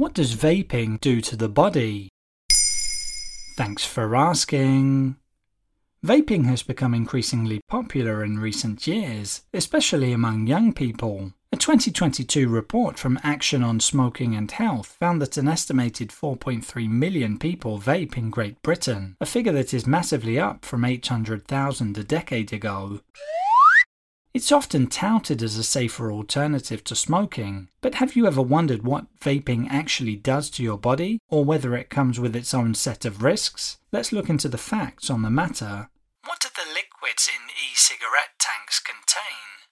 What does vaping do to the body? Thanks for asking. Vaping has become increasingly popular in recent years, especially among young people. A 2022 report from Action on Smoking and Health found that an estimated 4.3 million people vape in Great Britain, a figure that is massively up from 800,000 a decade ago. It's often touted as a safer alternative to smoking, but have you ever wondered what vaping actually does to your body, or whether it comes with its own set of risks? Let's look into the facts on the matter. What do the liquids in e cigarette tanks contain?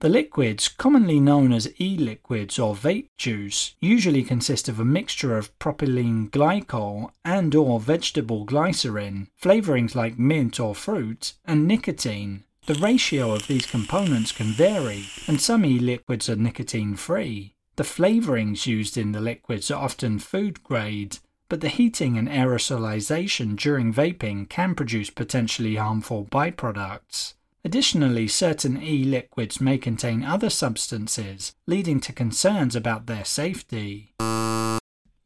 The liquids, commonly known as e liquids or vape juice, usually consist of a mixture of propylene glycol and or vegetable glycerin, flavorings like mint or fruit, and nicotine. The ratio of these components can vary, and some e-liquids are nicotine-free. The flavorings used in the liquids are often food grade, but the heating and aerosolization during vaping can produce potentially harmful byproducts. Additionally, certain e-liquids may contain other substances, leading to concerns about their safety.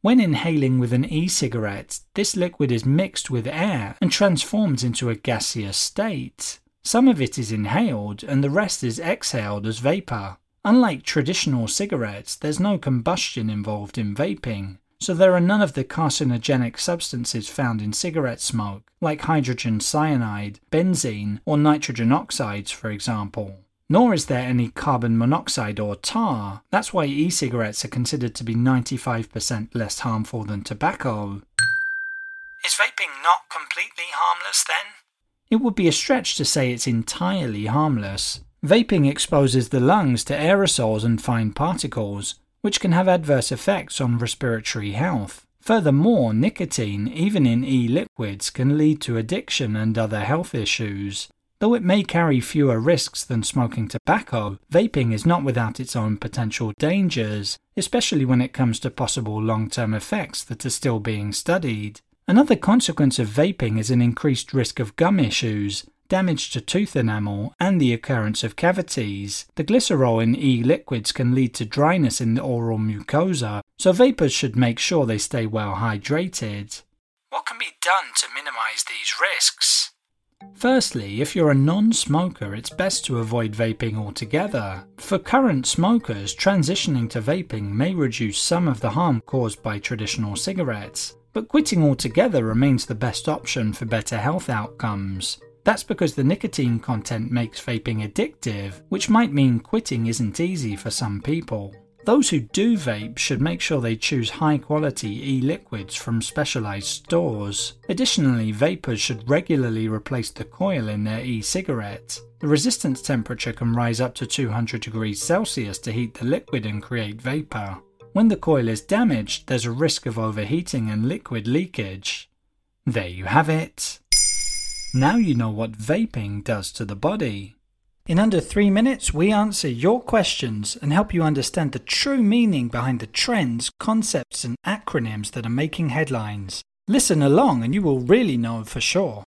When inhaling with an e-cigarette, this liquid is mixed with air and transforms into a gaseous state. Some of it is inhaled and the rest is exhaled as vapor. Unlike traditional cigarettes, there's no combustion involved in vaping, so there are none of the carcinogenic substances found in cigarette smoke, like hydrogen cyanide, benzene, or nitrogen oxides, for example. Nor is there any carbon monoxide or tar. That's why e cigarettes are considered to be 95% less harmful than tobacco. Is vaping not completely harmless then? It would be a stretch to say it's entirely harmless. Vaping exposes the lungs to aerosols and fine particles, which can have adverse effects on respiratory health. Furthermore, nicotine, even in e liquids, can lead to addiction and other health issues. Though it may carry fewer risks than smoking tobacco, vaping is not without its own potential dangers, especially when it comes to possible long term effects that are still being studied. Another consequence of vaping is an increased risk of gum issues, damage to tooth enamel, and the occurrence of cavities. The glycerol in e liquids can lead to dryness in the oral mucosa, so vapers should make sure they stay well hydrated. What can be done to minimize these risks? Firstly, if you're a non smoker, it's best to avoid vaping altogether. For current smokers, transitioning to vaping may reduce some of the harm caused by traditional cigarettes but quitting altogether remains the best option for better health outcomes. That's because the nicotine content makes vaping addictive, which might mean quitting isn't easy for some people. Those who do vape should make sure they choose high quality e liquids from specialized stores. Additionally, vapers should regularly replace the coil in their e cigarette. The resistance temperature can rise up to 200 degrees Celsius to heat the liquid and create vapor. When the coil is damaged, there's a risk of overheating and liquid leakage. There you have it. Now you know what vaping does to the body. In under three minutes, we answer your questions and help you understand the true meaning behind the trends, concepts, and acronyms that are making headlines. Listen along and you will really know for sure.